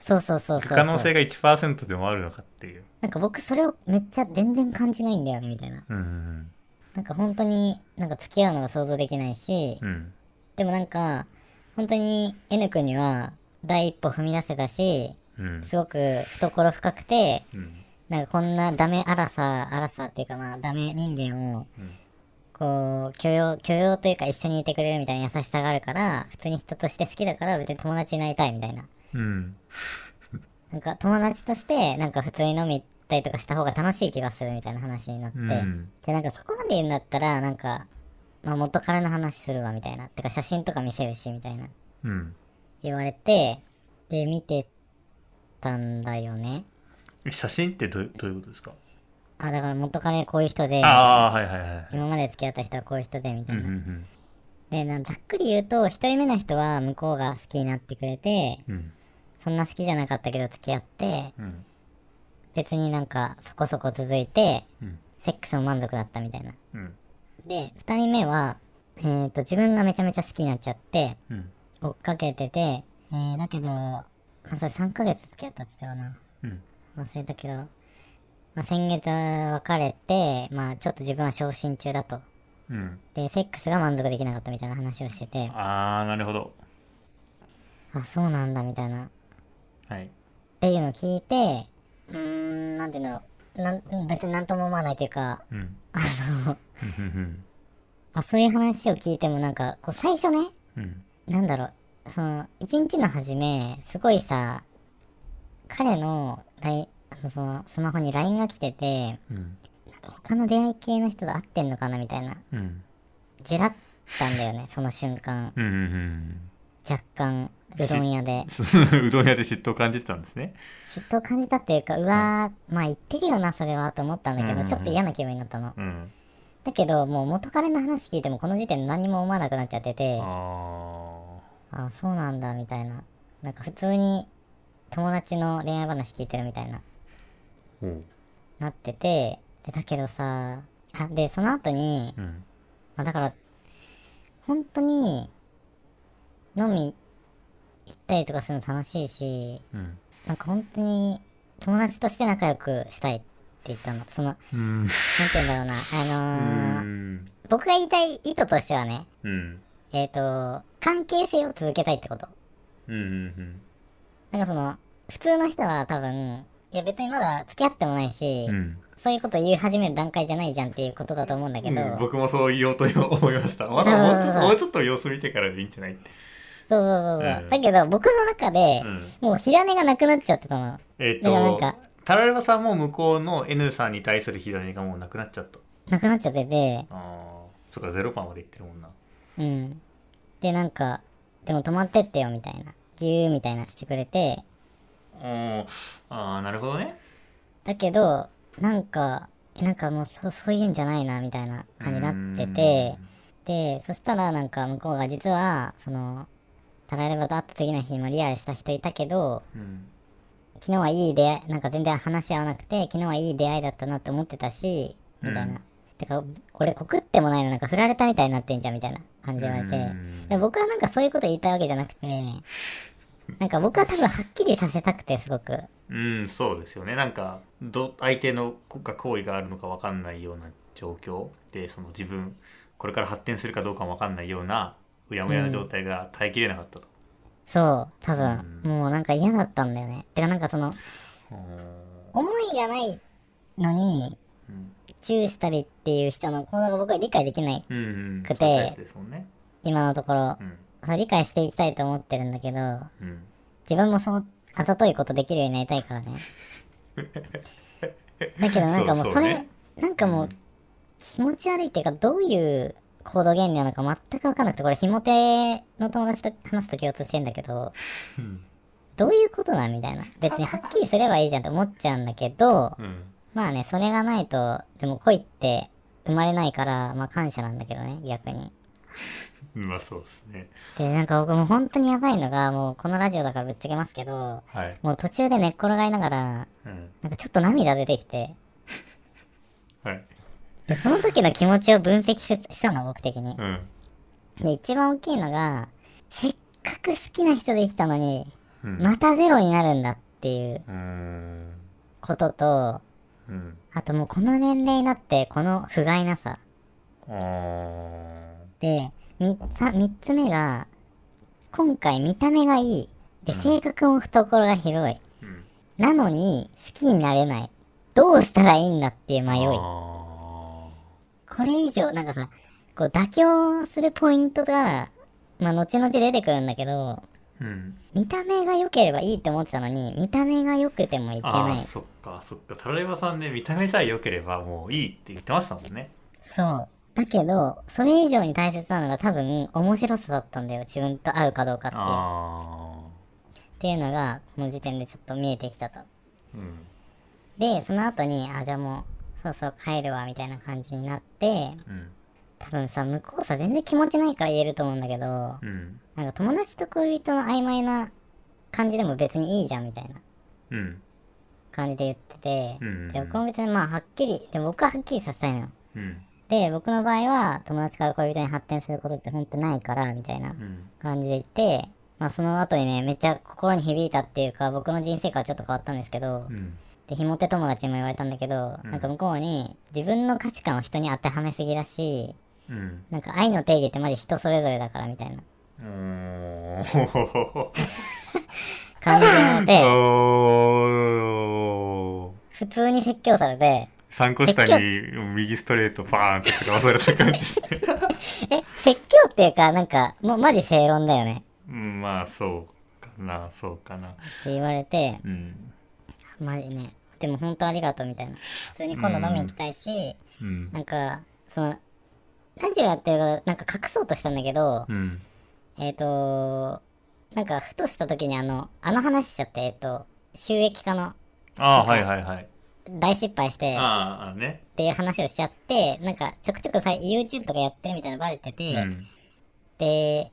そうそうそうそう。可能性が1%でもあるのかっていうなんか僕それをめっちゃ全然感じないんだよね、みたいな。うんうんなんか本当になんか付き合うのが想像できないし、うんでもなんか、本当に N 君には第一歩踏み出せたし、うんすごく懐深くて、うんなんかこんなダメ荒さ、荒さっていうかまあダメ人間を、うんこう、許容、許容というか一緒にいてくれるみたいな優しさがあるから、普通に人として好きだから別に友達になりたいみたいな。うん。なんか友達として、なんか普通に飲み行ったりとかした方が楽しい気がするみたいな話になって、うん。で、なんかそこまで言うんだったら、なんか、まあ元彼の話するわみたいな。てか写真とか見せるしみたいな。うん。言われて、で、見てったんだよね。写真ってどうどういうことですか？あだから元彼こういう人でああはいはいはい今まで付き合った人はこういう人でみたうんいな、うん。でなんざっくり言うと一人目の人は向こうが好きになってくれてうんうんそんな好きじゃなかったけど付き合ってうん。別になんかそこそこ続いてうん。セックスも満足だったみたいな。うん。で二人目はえー、と自分がめちゃめちゃ好きになっちゃってうん。追っかけてて、えー、だけど、まあ、それ3ヶ月付き合ったって言ってたかな。うん。忘れたけど、まあ、先月別れてまあちょっと自分は昇進中だと。うん。でセックスが満足できなかったみたいな話をしてて。ああなるほど。あそうなんだみたいなはい。っていうのを聞いて、うーん、なんていうんだろう。なん別になんとも思わないというか、うん。あの、あそういう話を聞いてもなんか、こう最初ね、うん。なんだろう、その、一日の初め、すごいさ、彼の LINE、あのそのスマホに LINE が来てて、うん。他の出会い系の人と会ってんのかなみたいな、うん。じらったんだよね、その瞬間。うんうん。若干、うどん屋で。うん うどん屋で嫉妬を感じてたんですね。嫉妬を感じたっていうか、うわー、まあ言ってるよな、それは、と思ったんだけど、うんうんうん。ちょっと嫌な気分になったの。うん。だけど、もう元彼の話聞いてもこの時点で何にも思わなくなっちゃってて、ああそうなんだ、みたいな。なんか普通に友達の恋愛話聞いてるみたいな、う。なってて、で、だけどさ、あ、で、その後に、うん。まあだから、本当に、飲み行ったりとかするの楽しいし、うん。なんか本当に友達として仲良くしたいって言ったの。その、なんてうん言うんだろうな、あのー、うん。僕が言いたい意図としてはね、うん。えっ、と、関係性を続けたいってこと。うんうんなんかその、普通の人は多分、いや別にまだ付き合ってもないし、うん。そういうこと言い始める段階じゃないじゃんっていうことだと思うんだけど、うん僕もそう言おうと思いました。まだもうちょっともうちょっと様子見てからでいいんじゃない？ってそうそうそうそう、うん。だけど僕の中で、うん。もう火種がなくなっちゃってたの。えっ、だからなんとか、タラレバさんも向こうの N さんに対する火種がもうなくなっちゃった。なくなっちゃってて、ああそっかゼロパンまで言ってるもんな。うん。で、なんか、でも止まってってよみたいな、ギューみたいなしてくれて、うん。ああなるほどね。だけど、なんか、えなんかもうそそういうんじゃないなみたいな感じになってて、で、そしたらなんか向こうが実は、その、タラレバと会った次の日もリアルした人いたけど、うん昨日はいい出会い、なんか全然話し合わなくて、昨日はいい出会いだったなって思ってたし、みたいな。うんてか、俺告ってもないのなんか振られたみたいになってんじゃんみたいな感じで言われて。うんで僕はなんかそういうこと言いたいわけじゃなくて、なんか僕は多分はっきりさせたくて、すごく。うんそうですよねなんかど相手のが行為があるのか分かんないような状況でその自分これから発展するかどうかも分かんないようなうやむやな状態が耐えきれなかったと、そう、多分、もうなんか嫌だったんだよね。てかなんかその、うん。思いがないのに、うん。チューしたりっていう人の行動が僕は理解できない。うんうん。くてそういうタイプですもんね。今のところ。う。ん。理解していきたいと思ってるんだけど、うん。自分もそう、あざといことできるようになりたいからね。だけどなんかもうそれ、そうそうね。なんかもう気持ち悪いっていうか、どういう行動原理なのか全く分かんなくて、これ、ひも手の友達と話すと共通してんだけど、うん。どういうことなんみたいな。別にはっきりすればいいじゃんって思っちゃうんだけど、うん。まあね、それがないと、でも恋って生まれないから、まあ感謝なんだけどね、逆に。まあそうですね。で、なんか僕もう本当にやばいのが、もうこのラジオだからぶっちゃけますけど、はい、もう途中で寝っ転がりながら、うん。なんかちょっと涙出てきて、はいでその時の気持ちを分析ししたの、僕的にう。んで、一番大きいのが、せっかく好きな人できたのに、うんまたゼロになるんだっていうことと、うんあともうこの年齢になって、この不甲斐なさ。で、みさ三つ目が、今回見た目がいい。で、性格も懐が広い。うんなのに、好きになれない。どうしたらいいんだっていう迷い。あこれ以上、なんかさ、こう妥協するポイントが、まあ後々出てくるんだけど、ーうん見た目が良ければいいって思ってたのに、見た目が良くてもいけない。そっかそっかタラレバさんで見た目さえ良ければもういいって言ってましたもんねそう。だけど、それ以上に大切なのが多分面白さだったんだよ。自分と合うかどうかっていう。あっていうのが、この時点でちょっと見えてきたと。うんで、その後に、あ、じゃあもう、そうそう帰るわ、みたいな感じになって、うん。多分さ、向こうさ、全然気持ちないから言えると思うんだけど、うん。なんか友達と恋人の曖昧な感じでも別にいいじゃん、みたいなうん。感じで言ってて、うんで、僕も別にまあ、はっきり、でも僕ははっきりさせたいのよ。うん。で、僕の場合は、友達から恋人に発展することってほんとないから、みたいなうん。感じで言って、まあその後にね、めっちゃ心に響いたっていうか、僕の人生観はちょっと変わったんですけど、うんで、ひも手友達にも言われたんだけど、うん。なんか向こうに、自分の価値観を人に当てはめすぎだし、うん。なんか愛の定義ってマジ人それぞれだからみたいな。感じになって、おー。普通に説教されて、3個下に右ストレートバーンって食らわされた感じ。え、説教っていうか、なんか、もうマジ正論だよね。うんまあそうかなそうかな。って言われて、うん。マジね、でも本当ありがとうみたいな。普通に今度飲みに行きたいし、うん。なんか、その、ラジオやってるから、なんか隠そうとしたんだけど、うん。えっ、となんかふとした時にあの、あの話しちゃって、えっ、と、収益化のああはいはいはい。大失敗して、っあね。ていう話をしちゃって、なんかちょくちょくさ YouTube とかやってるみたいなのバレてて、うん。で、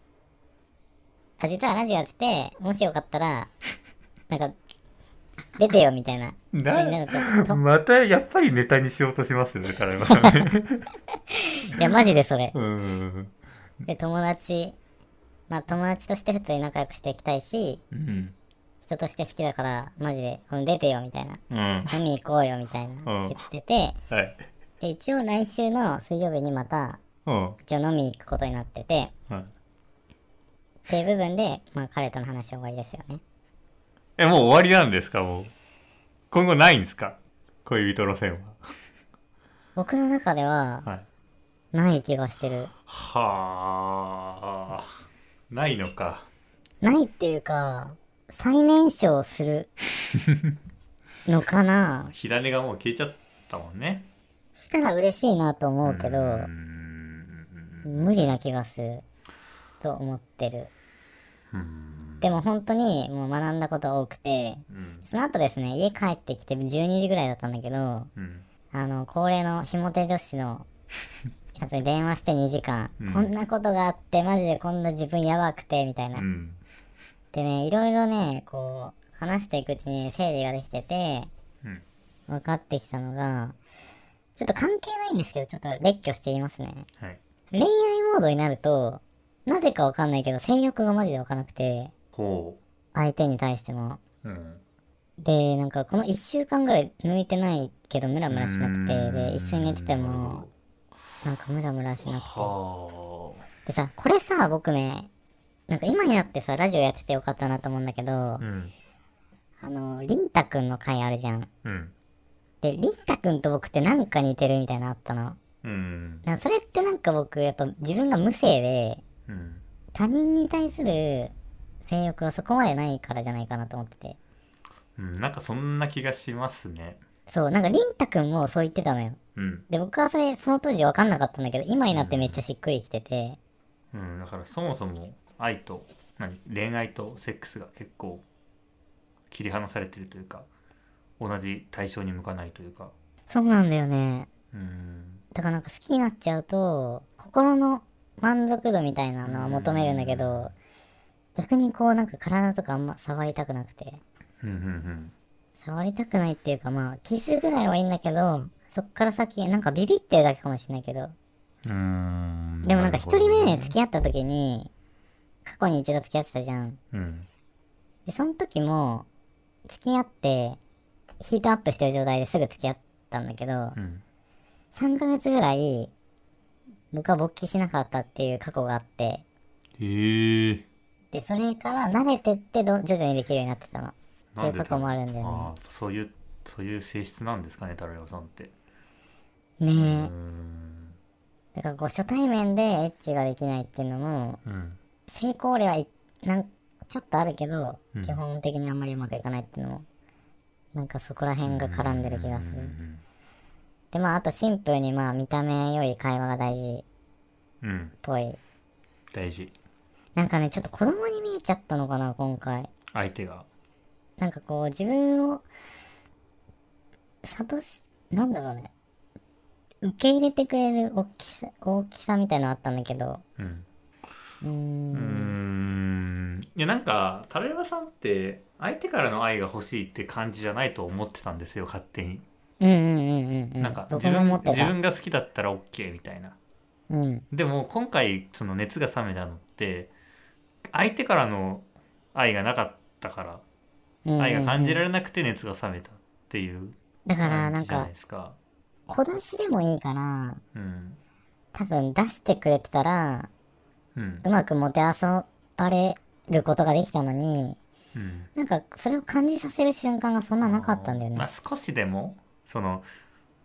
あ、実はラジオやってて、もしよかったら、なんか、出てよみたいな。なまたやっぱりネタにしようとしますよね、カラヤさんね。いや、マジでそれ。うん。で、友達、まあ友達として普通に仲良くしていきたいし、うん。人として好きだから、マジで、この出てよみたいな。うん。飲み行こうよみたいなうん言ってて、はい。で、一応来週の水曜日にまた、うん。一応飲みに行くことになってて、はいっていう部分で、まあ彼との話は終わりですよね。え、もう終わりなんですか、もう？今後ないんですか？恋人路線僕の中では、は。はい。ない気がしてる。はあ。ないのか。ないっていうか、最年少する のかな火種がもう消えちゃったもんね。したら嬉しいなと思うけど無理な気がすると思ってる。うん。でも本当にもう学んだこと多くて、うん。その後ですね、家帰ってきて12時ぐらいだったんだけど、うん。あの、恒例のひも手女子の やつに電話して2時間、うんこんなことがあって、マジでこんな自分やばくて、みたいな。うん。でね、いろいろね、こう、話していくうちに整理ができてて、うん。分かってきたのが、ちょっと関係ないんですけど、ちょっと列挙して言いますね。はい。恋愛モードになると、なぜかわかんないけど、性欲がマジで湧かなくて、ほ相手に対しても。う。うん。で、なんかこの1週間ぐらい抜いてないけど、ムラムラしなくて、で、一緒に寝ててもほ、なんかムラムラしなくて。はでさ、これさ、僕ね、なんか今になってさ、ラジオやっててよかったなと思うんだけどあ。う、ん。あの、りんたくんの回あるじゃん。うん。で、りんたくんと僕ってなんか似てるみたいなのあったの。うん。なそれってなんか僕、やっぱ自分が無性で、うん。他人に対する性欲はそこまでないからじゃないかなと思ってて。うん。なんかそんな気がしますね。そう、なんかりんたくんもそう言ってたのよ。うん。で、僕はそれ、その当時分かんなかったんだけど、今になってめっちゃしっくりきてて、うん。だからそもそも愛と、何恋愛とセックスが結構切り離されてるというか、同じ対象に向かないというか。そうなんだよね。うん。だからなんか好きになっちゃうと、心の満足度みたいなのは求めるんだけど、逆にこうなんか体とかあんま触りたくなくて、触りたくないっていうかまあ、キスぐらいはいいんだけど、そっから先、なんかビビってるだけかもしれないけど、うん。うーん。でもなんか一人目で付きき合った時に、過去に一度付き合ってたじゃん。うん。で、その時も、付き合って、ヒートアップしてる状態ですぐ付き合ったんだけど、うん。3ヶ月ぐらい、僕は勃起しなかったっていう過去があって、へえ。で、それから慣れてってど徐々にできるようになってたの。っていう過去もあるんだよねそういう、そういう性質なんですかね、タロヤさんって。ねえ。だからこう初対面でエッチができないっていうのも、うん。成功例はいなんちょっとあるけど、うん基本的にあんまりうまくいかないっていうのも、なんかそこら辺が絡んでる気がする。うんで、まああとシンプルにまあ見た目より会話が大事っうん。うん。ぽい。大事。なんかね、ちょっと子供に見えちゃったのかな、今回。相手が。なんかこう自分を諭しなんだろうね。受け入れてくれる大きさ大きさみたいなのあったんだけど。うん。うーん。いやなんかタラレバさんって相手からの愛が欲しいって感じじゃないと思ってたんですよ勝手に、うんうんうんうんうん。なんか僕自分自分が好きだったら OK みたいな。うん。でも今回その熱が冷めたのって相手からの愛がなかったから愛が感じられなくて熱が冷めたっていうだからなん感じじゃなかいですか。小出しでもいいからうん。多分出してくれてたらうん。うまくもてあそばれることができたのにうん。なんかそれを感じさせる瞬間がそんななかったんだよねまあ、少しでもその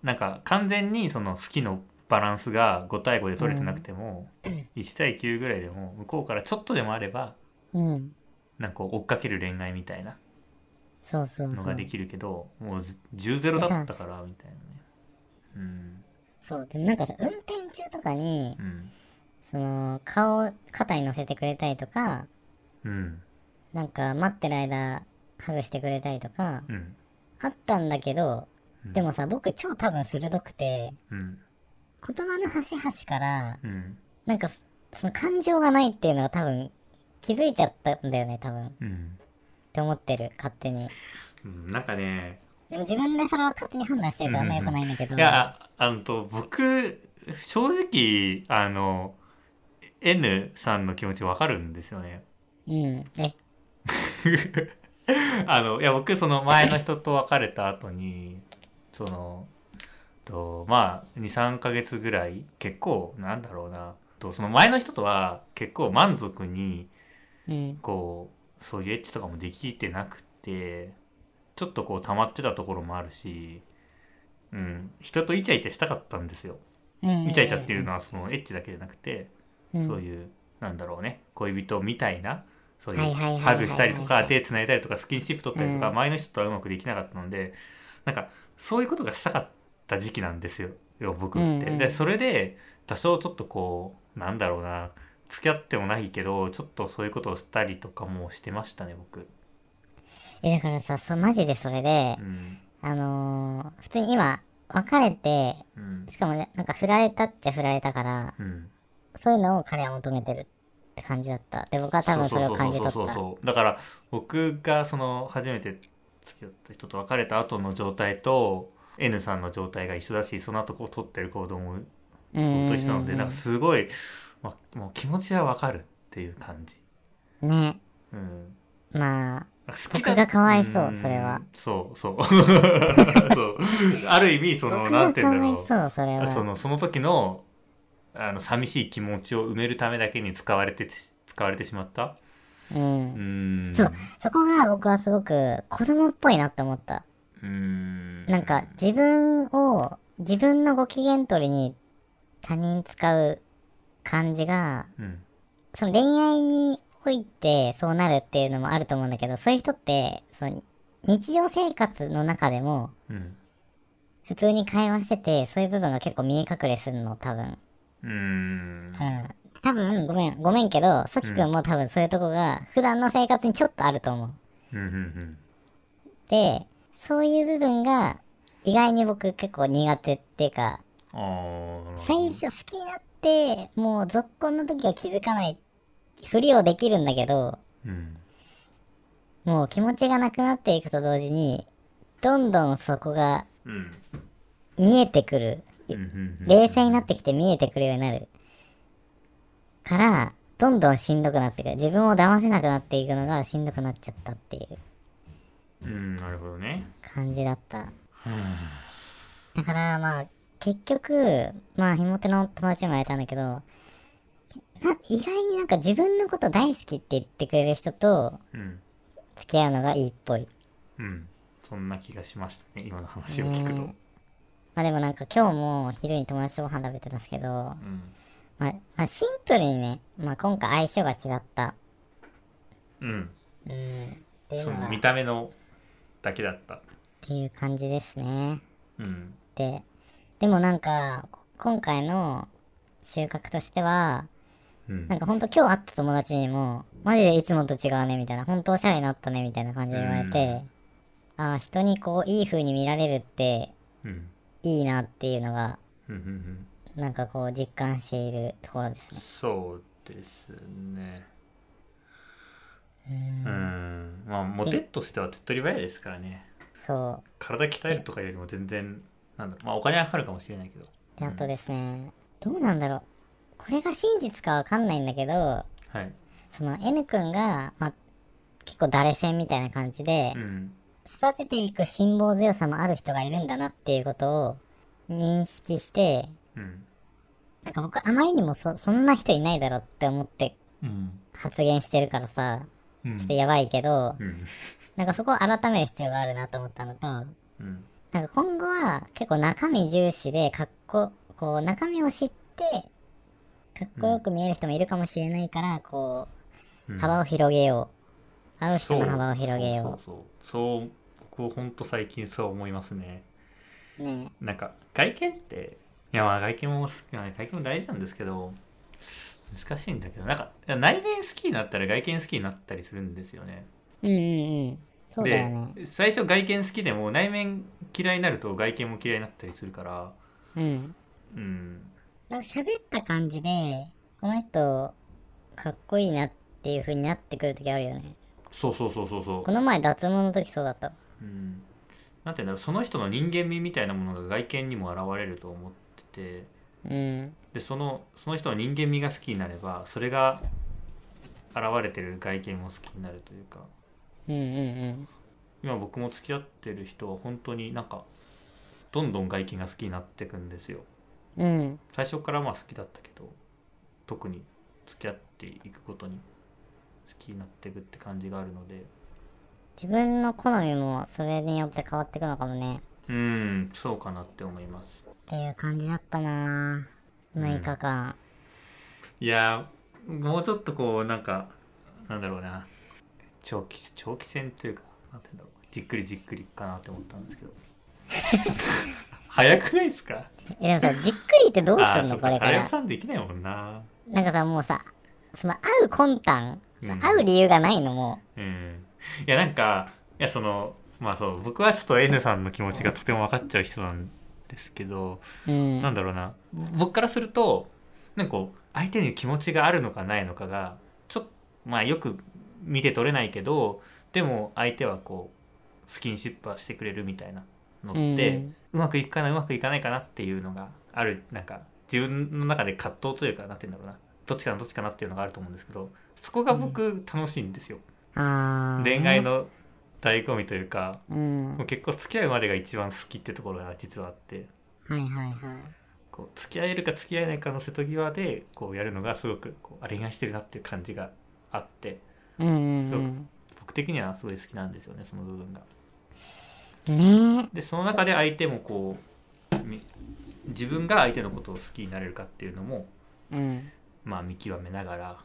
なんか完全にその好きのバランスが5対5で取れてなくても、1対9ぐらいでも向こうからちょっとでもあればうん。なんか追っかける恋愛みたいなのができるけどもう10ゼロだったからみたいなね。うん。そう。でもなんかさ運転中とかにうん。その顔を肩に乗せてくれたりとかうん。なんか待ってる間ハグしてくれたりとかうん。あったんだけどうん。でもさ僕超多分鋭くてうん言葉の端々からうん。なんかその感情がないっていうのが多分気づいちゃったんだよね多分。っうんて思ってる勝手に。うん。なんかねでも自分でそれを勝手に判断してるからあんま良くないんだけど。いやああのと僕正直あの N さんの気持ちわかるんですよね。うん。え？あのいや僕その前の人と別れた後にそのとまあ23ヶ月ぐらい結構なんだろうなと。その前の人とは結構満足にうんこうそういうエッチとかもできてなくてちょっとこう溜まってたところもあるし、うん、人とイチャイチャしたかったんですよ。うんイチャイチャっていうのはそのエッチだけじゃなくて、うん。そういうなんだろうね。恋人みたいなそういうハグしたりとか手つないだりとかスキンシップ取ったりとか、うん。前の人とはうまくできなかったのでなんかそういうことがしたかった時期なんですよよ僕って。うんうん。でそれで多少ちょっとこうなんだろうな付き合ってもないけどちょっとそういうことをしたりとかもしてましたね僕。えだからさそうマジでそれでうん。あのー普通に今別れてうん。しかもねなんか振られたっちゃ振られたからうん。そういうのを彼は求めてるって感じだった。で僕は多分それを感じ取った。だから僕がその初めて付き合った人と別れた後の状態と N さんの状態が一緒だしその後こう取ってる行動もと一緒なのでなんかすごい、まあ、もう気持ちはわかるっていう感じ。ね。うん。まあ好きだ僕がかわいそうん。それは。そうそう。そう。ある意味その僕がなんて言うんだろう。それは。そのその時のあの寂しい気持ちを埋めるためだけに使われて使われてしまった。うん。うん。そうそこが僕はすごく子供っぽいなって思ったうん。なんか自分を自分のご機嫌取りに他人使う感じがうん。その恋愛においてそうなるっていうのもあると思うんだけどそういう人ってその日常生活の中でもうん。普通に会話しててそういう部分が結構見え隠れするの多分。うん。うん。多分ごめんごめんけどさきくんも多分そういうとこが普段の生活にちょっとあると思う。うんうん。でそういう部分が意外に僕結構苦手っていうか最初好きになってもう続婚の時は気づかないふりをできるんだけどうん。もう気持ちがなくなっていくと同時にどんどんそこがうん。見えてくる。冷静になってきて見えてくるようになる。からどんどんしんどくなってくる。自分を騙せなくなっていくのがしんどくなっちゃったっていううんなるほどね。感じだった。うん。だからまあ結局まあひも手の友達にも言われたんだけどな意外になんか自分のこと大好きって言ってくれる人とうん付き合うのがいいっぽい。うん。そんな気がしましたね今の話を聞くと。ねまあでもなんか今日も昼に友達とご飯食べてたんですけど、うん。まあ、まあシンプルにね、まあ今回相性が違った。うん。うん。その見た目のだけだった。ていう感じですね。うん。で、でもなんか、今回の収穫としては、うん。なんかほんと今日会った友達にも、マジでいつもと違うねみたいな、本当おしゃれになったねみたいな感じで言われて、ああ、人にこう、いい風に見られるってうん。いいなっていうのが、うんうんうん。なんかこう、実感しているところですね。そうですねううん。んまあモテとしては手っ取り早いですからね。そう。体鍛えるとかよりも全然なんだろう。まあお金はかかるかもしれないけど。であとですね、どうなんだろう。これが真実かわかんないんだけど、はい。その N 君が、まあ、結構誰線みたいな感じでう、ん育てていく辛抱強さもある人がいるんだなっていうことを認識して、うん。なんか僕あまりにもそそんな人いないだろうって思ってうん。発言してるからさ、うんちょっとやばいけど、うん。なんかそこを改める必要があるなと思ったのと、うん。なんか今後は結構中身重視で、かっこ、こう中身を知って、かっこよく見える人もいるかもしれないから、こう、うん。幅を広げよう。会う人の幅を広げよそうそうそうそう。僕ほんと最近そう思いますね。う。ね。なんか外見っていやまあ外見も好きな外見も大事なんですけど難しいんだけどなんか内面好きになったら外見好きになったりするんですよねうんうんうん。そうだよね。で最初外見好きでも内面嫌いになると外見も嫌いになったりするからうん。うんなんか喋った感じで、この人、かっこいいなっていう風になってくるときあるよね。そうそうそうそうそうこの前脱毛の時そうだったわ。うん、なんていうんだろうその人の人間味みたいなものが外見にも現れると思っててうん。でそのその人の人間味が好きになればそれが現れてる外見も好きになるというかうんうん今僕も付き合ってる人は本当になんかどんどん外見が好きになっていくんですようん。うん。最初からまあ好きだったけど特に付き合っていくことに好きになっていくって感じがあるので自分の好みもそれによって変わっていくのかもね。うんそうかなって思いますっていう感じだったなぁ。6日間。いやーもうちょっとこうなんかなんだろうな。長期長期戦というかなんて言うんだろう。じっくりじっくりかなって思ったんですけど。早くないですか？え、でもさ、じっくりってどうすんの？これから。さんできないもんな。なんかさ、もうさ、その会う魂胆、うん。会う理由がないのもうん。いやなんかいやそのまあそう僕はちょっと N さんの気持ちがとても分かっちゃう人なんですけど、う、うん。なんだろうな僕からするとなんかこう相手に気持ちがあるのかないのかがちょっとまあよく見て取れないけどでも相手はこうスキンシップはしてくれるみたいなのって、うんうまくいくかなうまくいかないかなっていうのがあるなんか自分の中で葛藤というかなんて言うんだろうなどっちかなどっちかなっていうのがあると思うんですけどそこが僕楽しいんですよ、あー。恋愛。の醍醐味というかうん。もう結構付き合うまでが一番好きってところが実はあってはいはいはい。こう付き合えるか付き合えないかの瀬戸際でこうやるのがすごくこうあ恋愛してるなっていう感じがあってうんうん僕的にはすごい好きなんですよねその部分が。うん。ねでその中で相手もこうみ自分が相手のことを好きになれるかっていうのもえ。うん。まあ見極めながら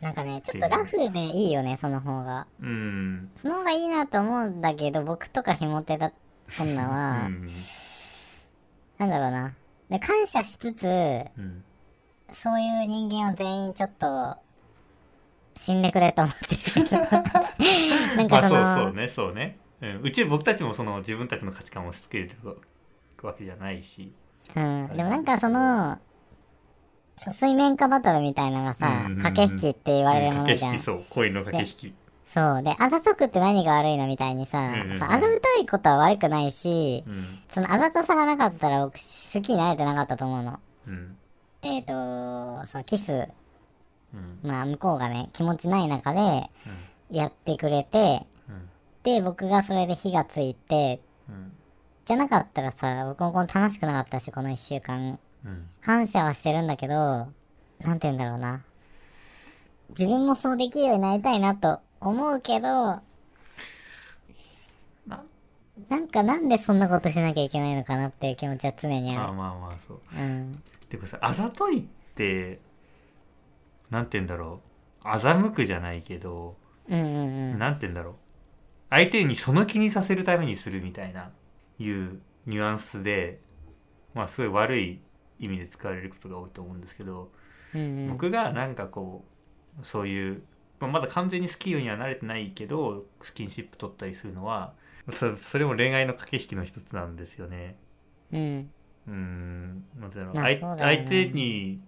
なんかね、ちょっとラフでいいよね、その方が。うん。その方がいいなと思うんだけど、僕とかひも手だ、女うは、ん。なんだろうな。で、感謝しつつ、うん。そういう人間を全員ちょっと、死んでくれと思ってるけど。なんまあかその、そうそうねそうね、うん、うち僕たちもその自分たちの価値観を押し付けるわけじゃないし。うん、でもなんかその、水面下バトルみたいなのがさ、うんうんうん。駆け引きって言われるものじゃん。駆け引きそう恋の駆け引き。そう。で、あざとくって何が悪いのみたいにさ、うんうんうん。あざといことは悪くないし、うん。そのあざとさがなかったら僕好きになれてなかったと思うの。うん。えっ、ー、と、そう、キス、うん。まあ向こうがね、気持ちない中でうん。やってくれて、うん。で、僕がそれで火がついて、うん。じゃなかったらさ、僕もこの楽しくなかったし、この一週間。うん感謝はしてるんだけど、なんて言うんだろうな。自分もそうできるようになりたいなと思うけど、ななんかなんでそんなことしなきゃいけないのかなっていう気持ちは常にあまあまあまあそうる。うん。てかさあざといってなんて言うんだろう欺くじゃないけど、うんうんうん。なんて言うんだろう相手にその気にさせるためにするみたいないうニュアンスでまあすごい悪い意味で使われることが多いと思うんですけどうんうん。僕がなんかこうそういう、まあ、まだ完全にスキーには慣れてないけどスキンシップ取ったりするのはそそれも恋愛の駆け引きの一つなんですよね。うん。うーん。なんだろう。まあ相手に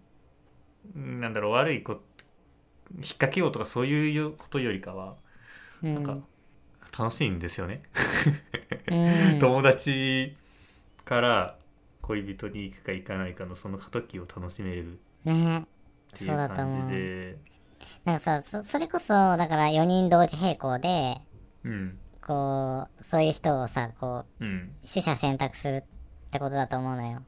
うんなんだろう悪いこと引っ掛けようとかそういうことよりかはうん。なんか楽しいんですよね。うん。友達から恋人に行くか行かないかのその過渡期を楽しめるね。っていうそうだと思う。感じでなんかさそそれこそだから4人同時並行でうん。こうそういう人をさこううん。取捨選択するってことだと思うのよ。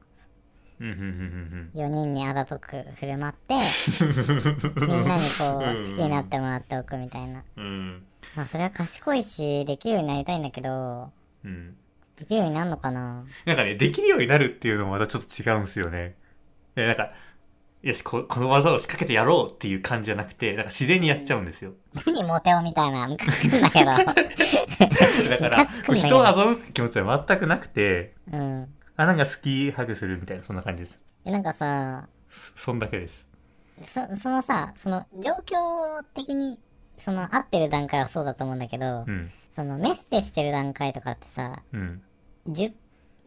うんうんうん4人にあざとく振る舞って みんなにこう好きになってもらっておくみたいな。うん。うん。まあそれは賢いしできるようになりたいんだけどうんできるようになるのかな？なんかねできるようになるっていうのもまたちょっと違うんですよね。でなんかよしここの技を仕掛けてやろうっていう感じじゃなくてなんか自然にやっちゃうんですよ。何モテオみたいなムカつくんだけどだから人を欺く気持ちは全くなくてうんあなんか好きハグするみたいなそんな感じです。えなんかさそそんだけです。そそのさその状況的にその合ってる段階はそうだと思うんだけど、うんそのメッセしてる段階とかってさうん。10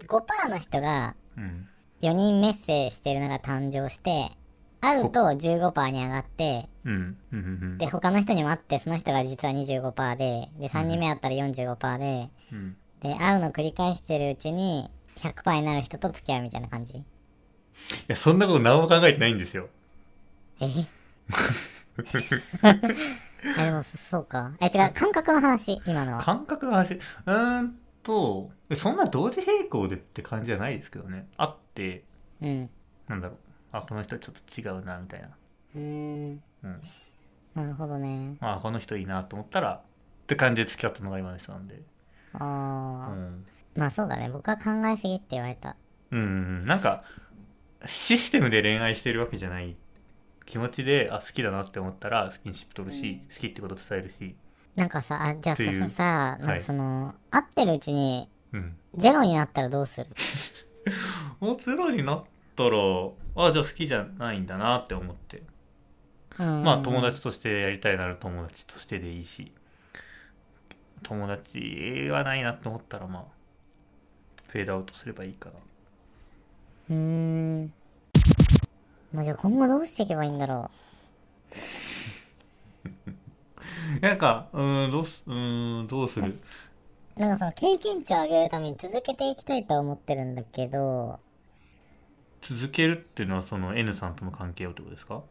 5%の人がうん4人メッセしてるのが誕生して会うと15%に上がってで他の人にも会ってその人が実は25%でで3人目会ったら45%でうん。で会うの繰り返してるうちに100%になる人と付き合うみたいな感じ。いやそんなこと何も考えてないんですよ。え？あでもそそうか。え違う感覚の話今のは。感覚の話？うーんとえそんな同時並行でって感じじゃないですけどね。あってうん。なんだろう。あこの人ちょっと違うなみたいな、うーん。うん、なるほどね。あこの人いいなと思ったらって感じで付き合ったのが今の人なんで。うああ、ん、まあそうだね。僕は考えすぎって言われた。うんうん、なんかシステムで恋愛してるわけじゃない気持ちであ好きだなって思ったらスキンシップ取るし、好きってこと伝えるし、なんかさあじゃあさそさなんかその、会ってるうちにうん、ゼロになったらどうする？もうゼロになったらあじゃあ好きじゃないんだなって思って。うん。まあ友達としてやりたいなら友達としてでいいし。友達はないなって思ったらまあフェードアウトすればいいかなうーんまあじゃあ今後どうしていけばいいんだろ なんかうーんどうすうーんどうする？う なんかその経験値を上げるために続けていきたいとは思ってるんだけど。続けるっていうのはその N さんとの関係をってことですか？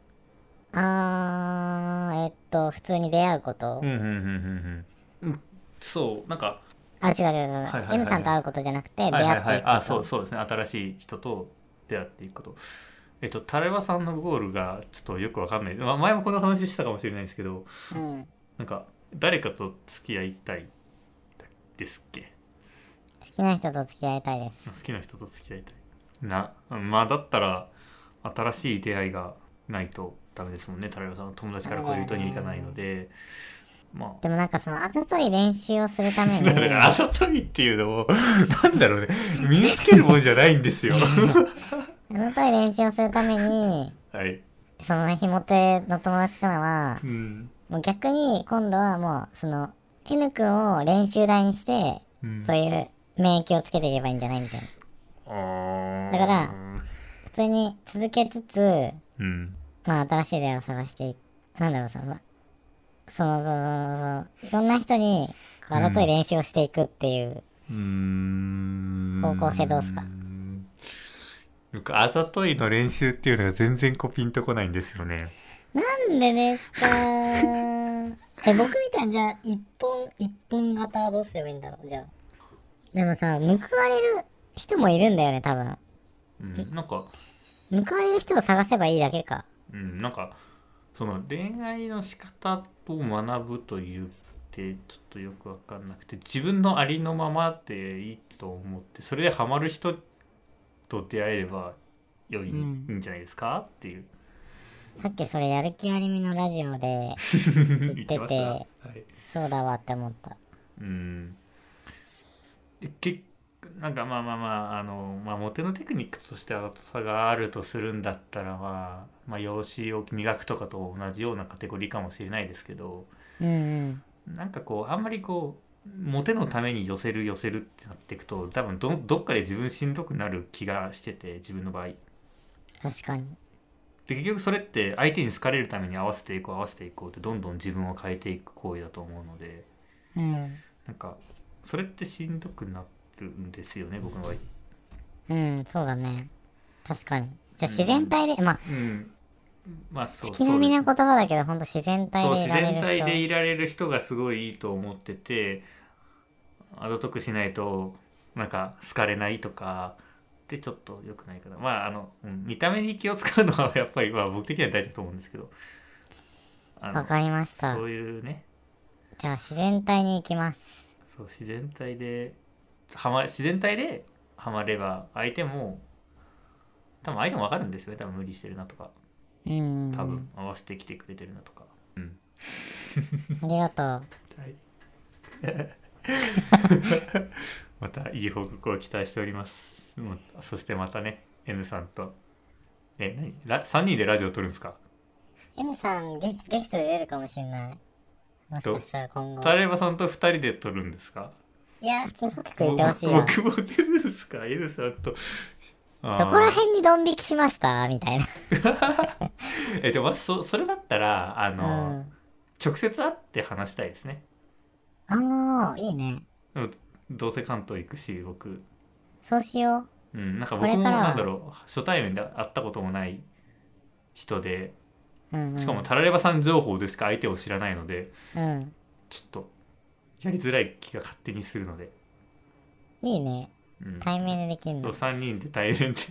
あーえっと普通に出会うこと、うんうんうんうんうん。うんそうなんか。あ違う違う違う、はいはいはい M さんと会うことじゃなくて出はい会っていくこと、はいはい。あそうそうですね。新しい人と出会っていくことえっとタレバさんのゴールがちょっとよくわかんない、まあ、前もこの話したかもしれないですけどうん。なんか誰かと付き合いたいですっけ？好きな人と付き合いたいです。好きな人と付き合いたい。なまあだったら新しい出会いがないとダメですもんね。タレバさんは友達から恋人にはいかないので。まあ。でもなんかそのあざとい練習をするために。だからあざといっていうのもなんだろうね。身につけるもんじゃないんですよ あざとい練習をするためにはい、そのひも手の友達からはうん。もう逆に今度はもうその N 君を練習台にして、うん。そういう免疫をつけていけばいいんじゃないみたいな。だから普通に続けつつうん。まあ新しい出会いを探していく。なんだろうそのそのそのそのいろんな人にあざとい練習をしていくっていう、方向性どうすか？なんかあざといの練習っていうのが全然こうピンとこないんですよね。なんでですか え僕みたいにじゃあ一本一本型はどうすればいいんだろう？じゃあ。でもさ報われる人もいるんだよね多分。うんなんか。報われる人を探せばいいだけか。うんなんかその恋愛の仕方を学ぶと言ってちょっとよくわかんなくて自分のありのままでいいと思ってそれでハマる人と出会えれば良い,、うん。いいんじゃないですかっていう。さっきそれやる気ありみのラジオで 言ってました。はい。そうだわって思った。うん。でけなんかまあまあまああの、まあ、モテのテクニックとしてあざとさがあるとするんだったらまあ、まあ、容姿を磨くとかと同じようなカテゴリーかもしれないですけどうんうん。なんかこうあんまりこうモテのために寄せる寄せるってなっていくと多分どどっかで自分しんどくなる気がしてて自分の場合。確かに。で結局それって相手に好かれるために合わせていこう合わせていこうってどんどん自分を変えていく行為だと思うので。うん。なんかそれってしんどくなるんですよね僕の場合。うんそうだね。確かに。じゃあ自然体で、まあうん、まあそう月並みな言葉だけどほんと自然体でいられる然体で人いられる人がすごいいいと思っててあざとくしないとなんか好かれないとかってちょっと良くないかな。まああの、うん見た目に気を使うのは やっぱり、まあ、僕的には大事だと思うんですけど。わかりました。そういうね。じゃあ自然体に行きます。そう自然体ではま自然体でハマれば相手も多分相手も分かるんですよね。多分無理してるなとか。うん。多分合わせてきてくれてるなとか、うん。ありがとう。はい またいい報告を期待しております。そしてまたね N さんと。え何？ラ3人でラジオを撮るんですか？M さんゲゲストで出るかもしれない。もしかしたら今後。タレバさんと2人で撮るんですか？いや普通僕も出るんですか？N さんと。どこら辺にドン引きしました？みたいな。えでもそそれだったらあうの、ん。直接会って話したいですねああいいね。どうせ関東行くし僕。そうしよう。うんなんか僕もなんだろう初対面で会ったこともない人でうん、うん、しかもタラレバさん情報でしか相手を知らないのでうん。ちょっとやりづらい気が勝手にするので、いいね。うん、対面でできるの。3人で対面で。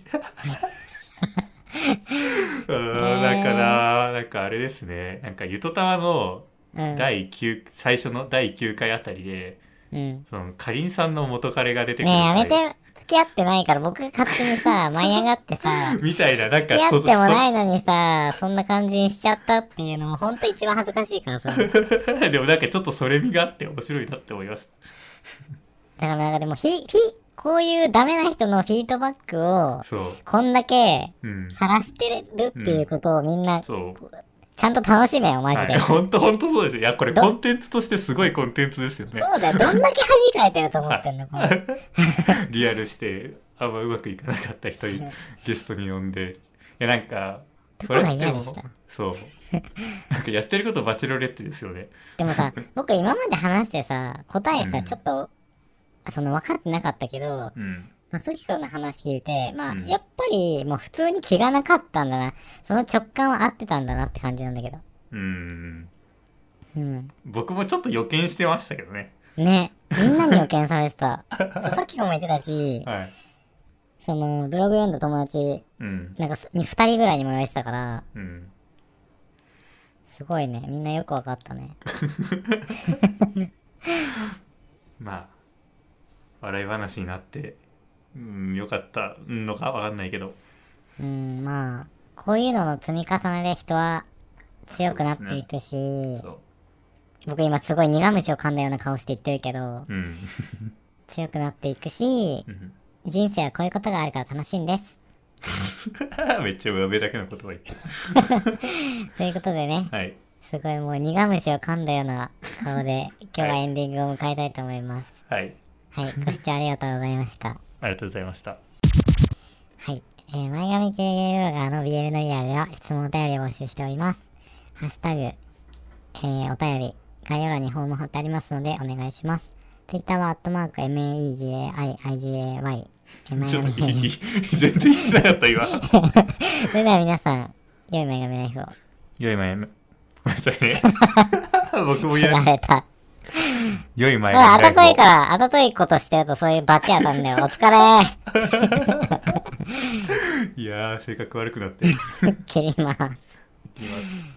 うんなんかななんかあれですね。なんかゆとたわのうん第9、最初の第9回あたりでうん。そのかりんさんの元彼が出てくるねえやめ回て付き合ってないから僕が勝手にさ 舞い上がってさみたいななん付き合ってもないのにさそんな感じにしちゃったっていうのもほんと一番恥ずかしいからさ。だ かでもなんかちょっとそれ味があって面白いなって思います。らなんかでもひひこういうダメな人のフィードバックをこんだけうん。晒してるっていうことをみんなちそうゃんと楽しめよマジで、はい、本当本当そうですよ。いやこれどコンテンツとしてすごいコンテンツですよね。そうだよ。どんだけ恥かいてると思ってんのこれ。リアルしてあんまうまくいかなかった人にゲストに呼んで。いやなんかどこが嫌でした？そう。なんかやってることバチェロレッテですよね。でもさ 僕今まで話してさ答えさ、うん。ちょっとその分かってなかったけどうんまあ、ソキ君の話聞いて、まあ、うんやっぱり、もう普通に気がなかったんだな。その直感は合ってたんだなって感じなんだけど。うんうん。僕もちょっと予見してましたけどねね。みんなに予見されてた。ソキ君も言ってたし、はいその、ブログ読んだ友達、うんなんかす、に二人ぐらいにも言われてたから、うんすごいね。みんなよくわかったね。まあ笑い話になってうんよかったのかわかんないけど。うん、まあ、こういうのの積み重ねで人は強くなっていくし、そう。僕今すごい苦虫を噛んだような顔して言ってるけど、うん。強くなっていくし、うん。人生はこういうことがあるから楽しいんです。めっちゃ上だけの言葉言って。ということでね、はい。すごいもう苦虫を噛んだような顔で今日はエンディングを迎えたいと思います。はい。はい、ご視聴ありがとうございました。ありがとうございました。はい、えー、前髪系ブロガーの BL のリアルでは質問お便りを募集しております。ハッシュタグ、えー、お便り、概要欄にフォーム貼ってありますのでお願いします。Twitter はアットマーク MAEGAIIGAY ちょっ髪といい全然言ってなかった今。それでは皆さん、良い前髪ライフを。良い前ごめんなさいね。僕も振やられた。良い前あたといかから、あたといことしてるとそういうバチ当たんだよ。お疲れ いやー性格悪くなってい 切ります。きます